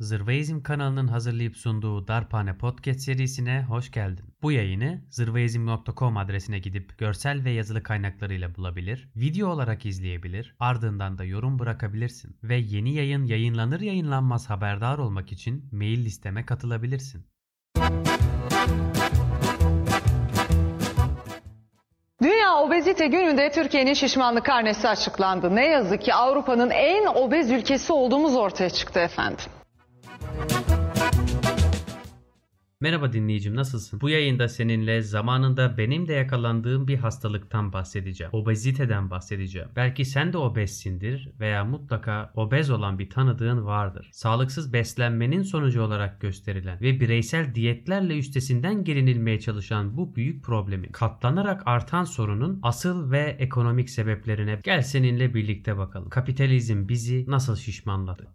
Zırvaizm kanalının hazırlayıp sunduğu Darphane Podcast serisine hoş geldin. Bu yayını zırvaizm.com adresine gidip görsel ve yazılı kaynaklarıyla bulabilir, video olarak izleyebilir, ardından da yorum bırakabilirsin. Ve yeni yayın yayınlanır yayınlanmaz haberdar olmak için mail listeme katılabilirsin. Dünya Obezite Günü'nde Türkiye'nin şişmanlık karnesi açıklandı. Ne yazık ki Avrupa'nın en obez ülkesi olduğumuz ortaya çıktı efendim. Merhaba dinleyicim nasılsın? Bu yayında seninle zamanında benim de yakalandığım bir hastalıktan bahsedeceğim. Obeziteden bahsedeceğim. Belki sen de obezsindir veya mutlaka obez olan bir tanıdığın vardır. Sağlıksız beslenmenin sonucu olarak gösterilen ve bireysel diyetlerle üstesinden gelinilmeye çalışan bu büyük problemi katlanarak artan sorunun asıl ve ekonomik sebeplerine gel seninle birlikte bakalım. Kapitalizm bizi nasıl şişmanladı?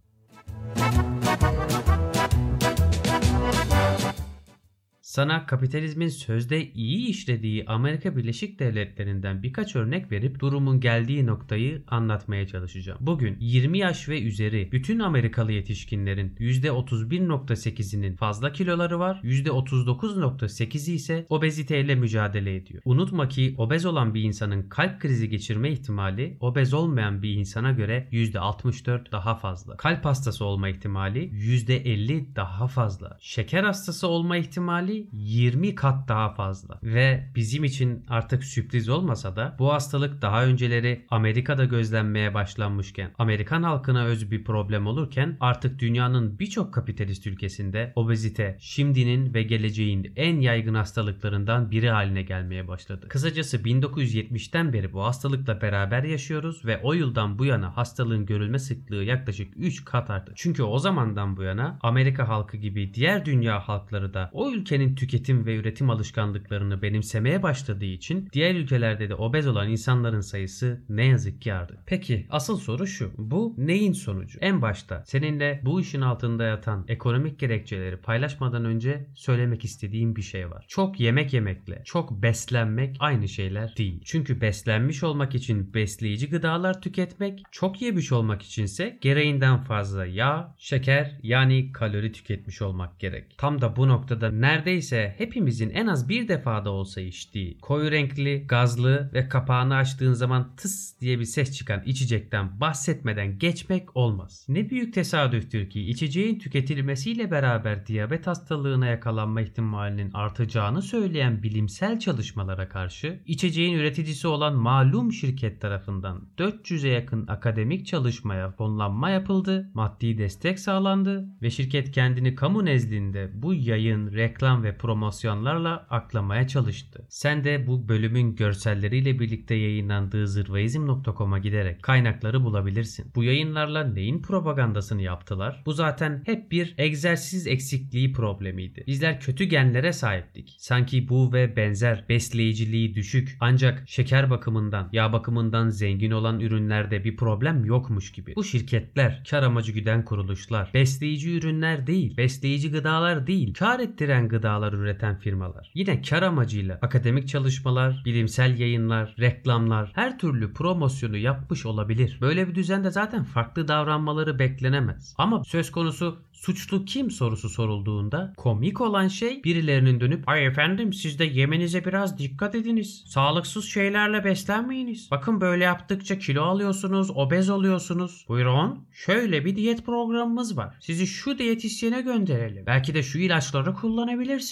Sana kapitalizmin sözde iyi işlediği Amerika Birleşik Devletleri'nden birkaç örnek verip durumun geldiği noktayı anlatmaya çalışacağım. Bugün 20 yaş ve üzeri bütün Amerikalı yetişkinlerin %31.8'inin fazla kiloları var, %39.8'i ise obeziteyle mücadele ediyor. Unutma ki obez olan bir insanın kalp krizi geçirme ihtimali obez olmayan bir insana göre %64 daha fazla. Kalp hastası olma ihtimali %50 daha fazla. Şeker hastası olma ihtimali 20 kat daha fazla. Ve bizim için artık sürpriz olmasa da bu hastalık daha önceleri Amerika'da gözlenmeye başlanmışken Amerikan halkına öz bir problem olurken artık dünyanın birçok kapitalist ülkesinde obezite şimdinin ve geleceğin en yaygın hastalıklarından biri haline gelmeye başladı. Kısacası 1970'ten beri bu hastalıkla beraber yaşıyoruz ve o yıldan bu yana hastalığın görülme sıklığı yaklaşık 3 kat arttı. Çünkü o zamandan bu yana Amerika halkı gibi diğer dünya halkları da o ülkenin tüketim ve üretim alışkanlıklarını benimsemeye başladığı için diğer ülkelerde de obez olan insanların sayısı ne yazık ki arttı. Peki asıl soru şu. Bu neyin sonucu? En başta seninle bu işin altında yatan ekonomik gerekçeleri paylaşmadan önce söylemek istediğim bir şey var. Çok yemek yemekle çok beslenmek aynı şeyler değil. Çünkü beslenmiş olmak için besleyici gıdalar tüketmek, çok yemiş olmak içinse gereğinden fazla yağ, şeker yani kalori tüketmiş olmak gerek. Tam da bu noktada neredeyse ise hepimizin en az bir defada olsa içtiği koyu renkli, gazlı ve kapağını açtığın zaman tıs diye bir ses çıkan içecekten bahsetmeden geçmek olmaz. Ne büyük tesadüftür ki içeceğin tüketilmesiyle beraber diyabet hastalığına yakalanma ihtimalinin artacağını söyleyen bilimsel çalışmalara karşı içeceğin üreticisi olan malum şirket tarafından 400'e yakın akademik çalışmaya fonlanma yapıldı, maddi destek sağlandı ve şirket kendini kamu nezdinde bu yayın, reklam ve promosyonlarla aklamaya çalıştı. Sen de bu bölümün görselleriyle birlikte yayınlandığı zırvaizm.com'a giderek kaynakları bulabilirsin. Bu yayınlarla neyin propagandasını yaptılar? Bu zaten hep bir egzersiz eksikliği problemiydi. Bizler kötü genlere sahiptik. Sanki bu ve benzer besleyiciliği düşük ancak şeker bakımından, yağ bakımından zengin olan ürünlerde bir problem yokmuş gibi. Bu şirketler, kar amacı güden kuruluşlar, besleyici ürünler değil, besleyici gıdalar değil, kar ettiren gıdalar üreten firmalar. Yine kar amacıyla akademik çalışmalar, bilimsel yayınlar, reklamlar, her türlü promosyonu yapmış olabilir. Böyle bir düzende zaten farklı davranmaları beklenemez. Ama söz konusu suçlu kim sorusu sorulduğunda komik olan şey birilerinin dönüp ay efendim siz de yemenize biraz dikkat ediniz. Sağlıksız şeylerle beslenmeyiniz. Bakın böyle yaptıkça kilo alıyorsunuz, obez oluyorsunuz. Buyurun şöyle bir diyet programımız var. Sizi şu diyetisyene gönderelim. Belki de şu ilaçları kullanabilirsiniz.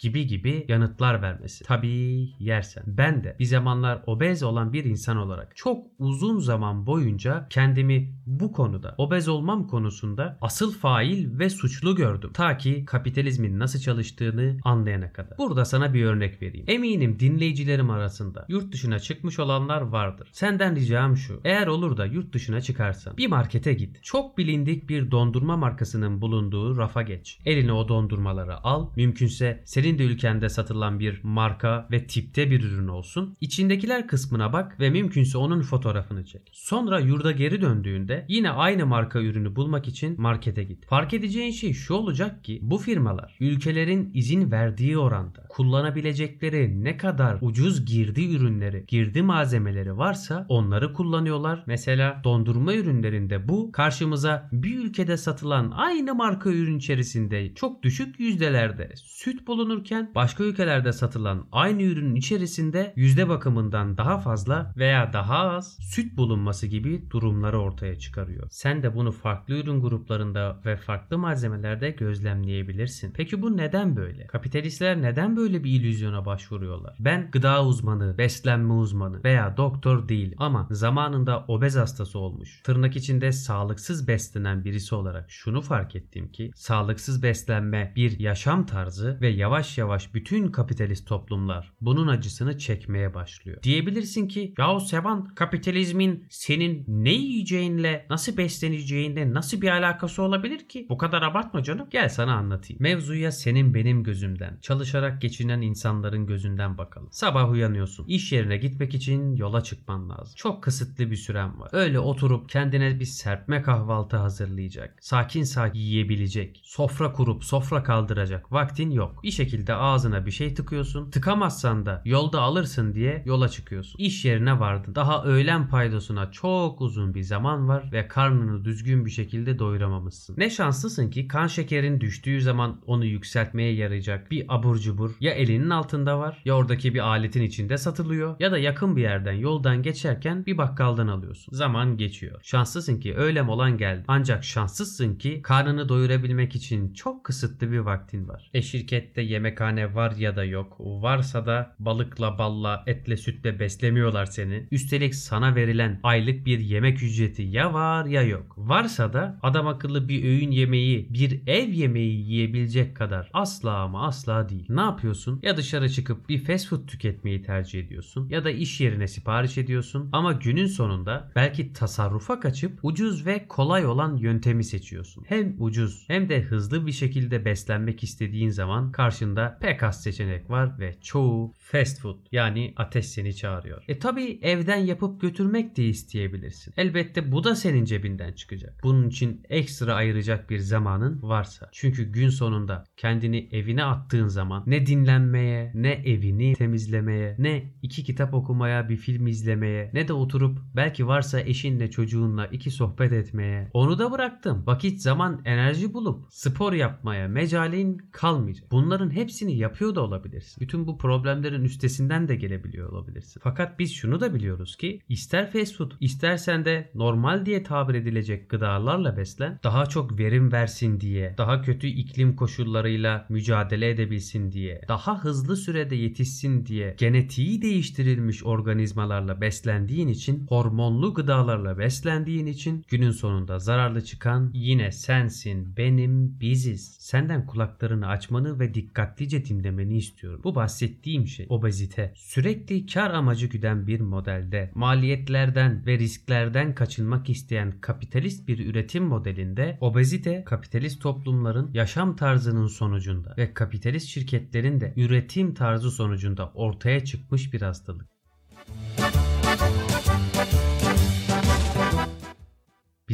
Gibi gibi yanıtlar vermesi. Tabii yersen. Ben de bir zamanlar obez olan bir insan olarak çok uzun zaman boyunca kendimi bu konuda obez olmam konusunda asıl fail ve suçlu gördüm. Ta ki kapitalizmin nasıl çalıştığını anlayana kadar. Burada sana bir örnek vereyim. Eminim dinleyicilerim arasında yurt dışına çıkmış olanlar vardır. Senden ricam şu. Eğer olur da yurt dışına çıkarsan bir markete git. Çok bilindik bir dondurma markasının bulunduğu rafa geç. Eline o dondurmaları al. Mümkünse mümkünse senin de ülkende satılan bir marka ve tipte bir ürün olsun. İçindekiler kısmına bak ve mümkünse onun fotoğrafını çek. Sonra yurda geri döndüğünde yine aynı marka ürünü bulmak için markete git. Fark edeceğin şey şu olacak ki bu firmalar ülkelerin izin verdiği oranda kullanabilecekleri ne kadar ucuz girdi ürünleri, girdi malzemeleri varsa onları kullanıyorlar. Mesela dondurma ürünlerinde bu karşımıza bir ülkede satılan aynı marka ürün içerisinde çok düşük yüzdelerde süt bulunurken başka ülkelerde satılan aynı ürünün içerisinde yüzde bakımından daha fazla veya daha az süt bulunması gibi durumları ortaya çıkarıyor. Sen de bunu farklı ürün gruplarında ve farklı malzemelerde gözlemleyebilirsin. Peki bu neden böyle? Kapitalistler neden böyle bir illüzyona başvuruyorlar? Ben gıda uzmanı, beslenme uzmanı veya doktor değil ama zamanında obez hastası olmuş. Tırnak içinde sağlıksız beslenen birisi olarak şunu fark ettim ki sağlıksız beslenme bir yaşam tarzı ve yavaş yavaş bütün kapitalist toplumlar bunun acısını çekmeye başlıyor. Diyebilirsin ki yahu Sevan kapitalizmin senin ne yiyeceğinle nasıl besleneceğinle nasıl bir alakası olabilir ki? Bu kadar abartma canım. Gel sana anlatayım. Mevzuya senin benim gözümden, çalışarak geçinen insanların gözünden bakalım. Sabah uyanıyorsun. İş yerine gitmek için yola çıkman lazım. Çok kısıtlı bir süren var. Öyle oturup kendine bir serpme kahvaltı hazırlayacak. Sakin sakin yiyebilecek. Sofra kurup sofra kaldıracak vaktin yok. Bir şekilde ağzına bir şey tıkıyorsun. Tıkamazsan da yolda alırsın diye yola çıkıyorsun. İş yerine vardın. Daha öğlen paydosuna çok uzun bir zaman var ve karnını düzgün bir şekilde doyuramamışsın. Ne şanslısın ki kan şekerin düştüğü zaman onu yükseltmeye yarayacak bir abur cubur ya elinin altında var ya oradaki bir aletin içinde satılıyor ya da yakın bir yerden yoldan geçerken bir bakkaldan alıyorsun. Zaman geçiyor. Şanslısın ki öğle molan geldi. Ancak şanssızsın ki karnını doyurabilmek için çok kısıtlı bir vaktin var. E şirkette yemekhane var ya da yok. Varsa da balıkla, balla, etle, sütle beslemiyorlar seni. Üstelik sana verilen aylık bir yemek ücreti ya var ya yok. Varsa da adam akıllı bir öğün yemeği, bir ev yemeği yiyebilecek kadar asla ama asla değil. Ne yapıyorsun? Ya dışarı çıkıp bir fast food tüketmeyi tercih ediyorsun ya da iş yerine sipariş ediyorsun ama günün sonunda belki tasarrufa kaçıp ucuz ve kolay olan yöntemi seçiyorsun. Hem ucuz hem de hızlı bir şekilde beslenmek istediğin zaman karşında pek az seçenek var ve çoğu fast food yani ateş seni çağırıyor. E tabi evden yapıp götürmek de isteyebilirsin. Elbette bu da senin cebinden çıkacak. Bunun için ekstra ayıracak bir zamanın varsa. Çünkü gün sonunda kendini evine attığın zaman ne dinlenmeye, ne evini temizlemeye, ne iki kitap okumaya, bir film izlemeye, ne de oturup belki varsa eşinle çocuğunla iki sohbet etmeye. Onu da bıraktım. Vakit, zaman, enerji bulup spor yapmaya mecalin kalmayacak. Bunların hepsini yapıyor da olabilirsin. Bütün bu problemlerin üstesinden de gelebiliyor olabilirsin. Fakat biz şunu da biliyoruz ki ister fast food istersen de normal diye tabir edilecek gıdalarla beslen daha çok verim versin diye, daha kötü iklim koşullarıyla mücadele edebilsin diye, daha hızlı sürede yetişsin diye genetiği değiştirilmiş organizmalarla beslendiğin için, hormonlu gıdalarla beslendiğin için günün sonunda zararlı çıkan yine sensin, benim, biziz. Senden kulaklarını açmanı ve dikkatlice dinlemeni istiyorum. Bu bahsettiğim şey obezite. Sürekli kar amacı güden bir modelde maliyetlerden ve risklerden kaçınmak isteyen kapitalist bir üretim modelinde obezite kapitalist toplumların yaşam tarzının sonucunda ve kapitalist şirketlerin de üretim tarzı sonucunda ortaya çıkmış bir hastalık.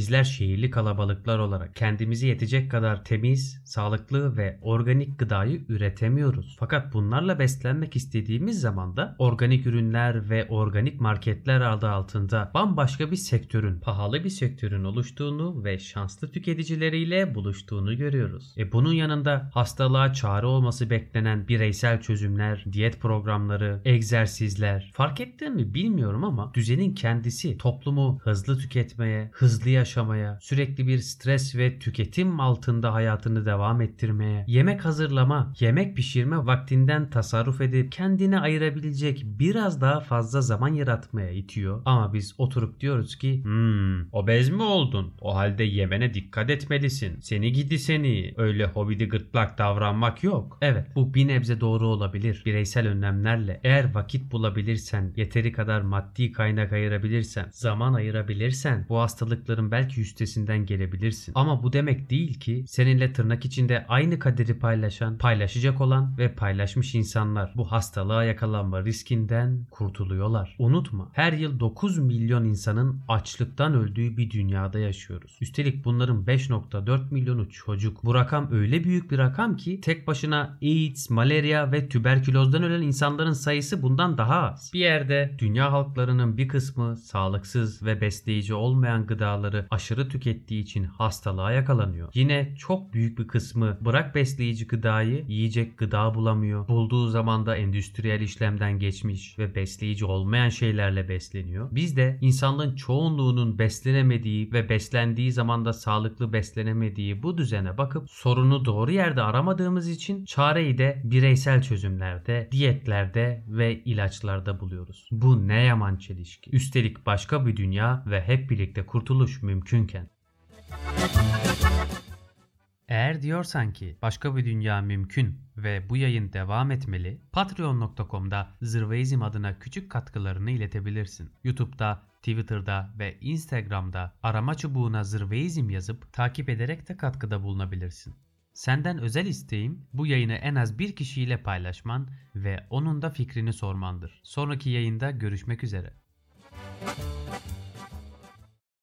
Bizler şehirli kalabalıklar olarak kendimizi yetecek kadar temiz, sağlıklı ve organik gıdayı üretemiyoruz. Fakat bunlarla beslenmek istediğimiz zaman da organik ürünler ve organik marketler adı altında bambaşka bir sektörün, pahalı bir sektörün oluştuğunu ve şanslı tüketicileriyle buluştuğunu görüyoruz. E bunun yanında hastalığa çare olması beklenen bireysel çözümler, diyet programları, egzersizler fark ettin mi bilmiyorum ama düzenin kendisi toplumu hızlı tüketmeye, hızlı yaşamaya, sürekli bir stres ve tüketim altında hayatını devam ettirmeye, yemek hazırlama, yemek pişirme vaktinden tasarruf edip kendine ayırabilecek biraz daha fazla zaman yaratmaya itiyor. Ama biz oturup diyoruz ki hmm, obez mi oldun? O halde yemene dikkat etmelisin. Seni gidi seni. Öyle hobidi gırtlak davranmak yok. Evet bu bir nebze doğru olabilir. Bireysel önlemlerle eğer vakit bulabilirsen, yeteri kadar maddi kaynak ayırabilirsen, zaman ayırabilirsen bu hastalıkların belki belki üstesinden gelebilirsin. Ama bu demek değil ki seninle tırnak içinde aynı kaderi paylaşan, paylaşacak olan ve paylaşmış insanlar bu hastalığa yakalanma riskinden kurtuluyorlar. Unutma her yıl 9 milyon insanın açlıktan öldüğü bir dünyada yaşıyoruz. Üstelik bunların 5.4 milyonu çocuk. Bu rakam öyle büyük bir rakam ki tek başına AIDS, malaria ve tüberkülozdan ölen insanların sayısı bundan daha az. Bir yerde dünya halklarının bir kısmı sağlıksız ve besleyici olmayan gıdaları aşırı tükettiği için hastalığa yakalanıyor. Yine çok büyük bir kısmı bırak besleyici gıdayı yiyecek gıda bulamıyor. Bulduğu zaman da endüstriyel işlemden geçmiş ve besleyici olmayan şeylerle besleniyor. Biz de insanlığın çoğunluğunun beslenemediği ve beslendiği zaman da sağlıklı beslenemediği bu düzene bakıp sorunu doğru yerde aramadığımız için çareyi de bireysel çözümlerde, diyetlerde ve ilaçlarda buluyoruz. Bu ne yaman çelişki. Üstelik başka bir dünya ve hep birlikte kurtuluş mümkünken. Eğer diyorsan ki başka bir dünya mümkün ve bu yayın devam etmeli, patreon.com'da Zırveizm adına küçük katkılarını iletebilirsin. YouTube'da, Twitter'da ve Instagram'da arama çubuğuna Zırveizm yazıp takip ederek de katkıda bulunabilirsin. Senden özel isteğim bu yayını en az bir kişiyle paylaşman ve onun da fikrini sormandır. Sonraki yayında görüşmek üzere.